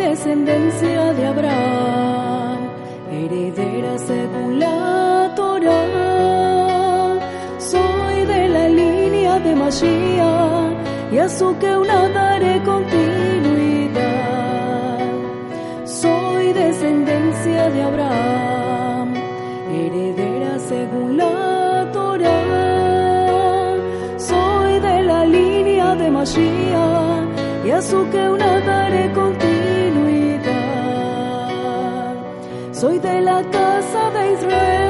descendencia de Abraham, heredera según la Torah. Soy de la línea de Mashiach y a su que una daré continuidad. Soy descendencia de Abraham, heredera según la Torah. Soy de la línea de Mashiach y a su que una daré continuidad. Soy de la casa de Israel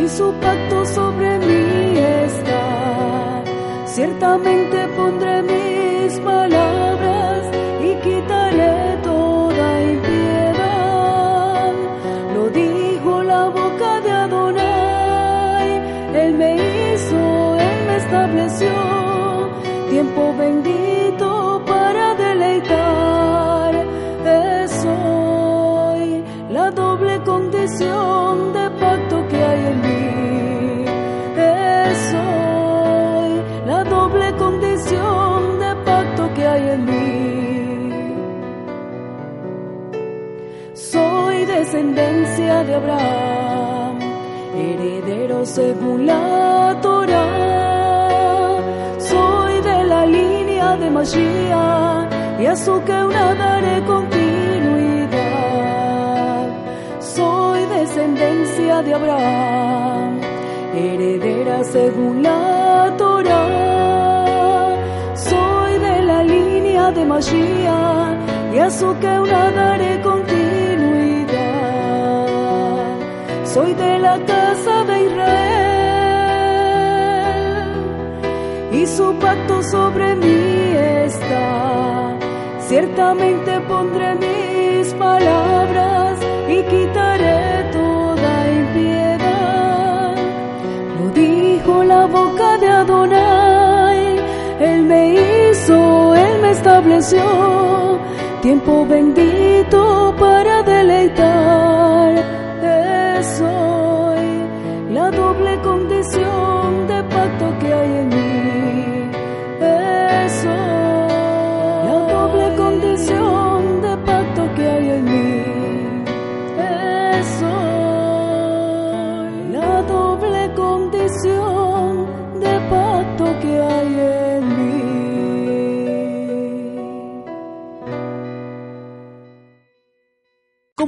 y su pacto sobre mí está. Ciertamente pondré mis palabras y quitaré toda impiedad. Lo dijo la boca de Adonai, Él me hizo, Él me estableció tiempo bendito de pacto que hay en mí. Es hoy la doble condición de pacto que hay en mí. Soy descendencia de Abraham, heredero según la Torah. Soy de la línea de Mashiach y a su que una daré continuidad. Descendencia de Abraham, heredera según la Torah. Soy de la línea de Mashiach y a su una daré continuidad. Soy de la casa de Israel y su pacto sobre mí está. Ciertamente pondré mis palabras Tiempo bendito para deleitar. Es hoy la doble condición de pacto que hay en mí. Es hoy la doble condición de pacto que hay en mí. Es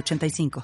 906985.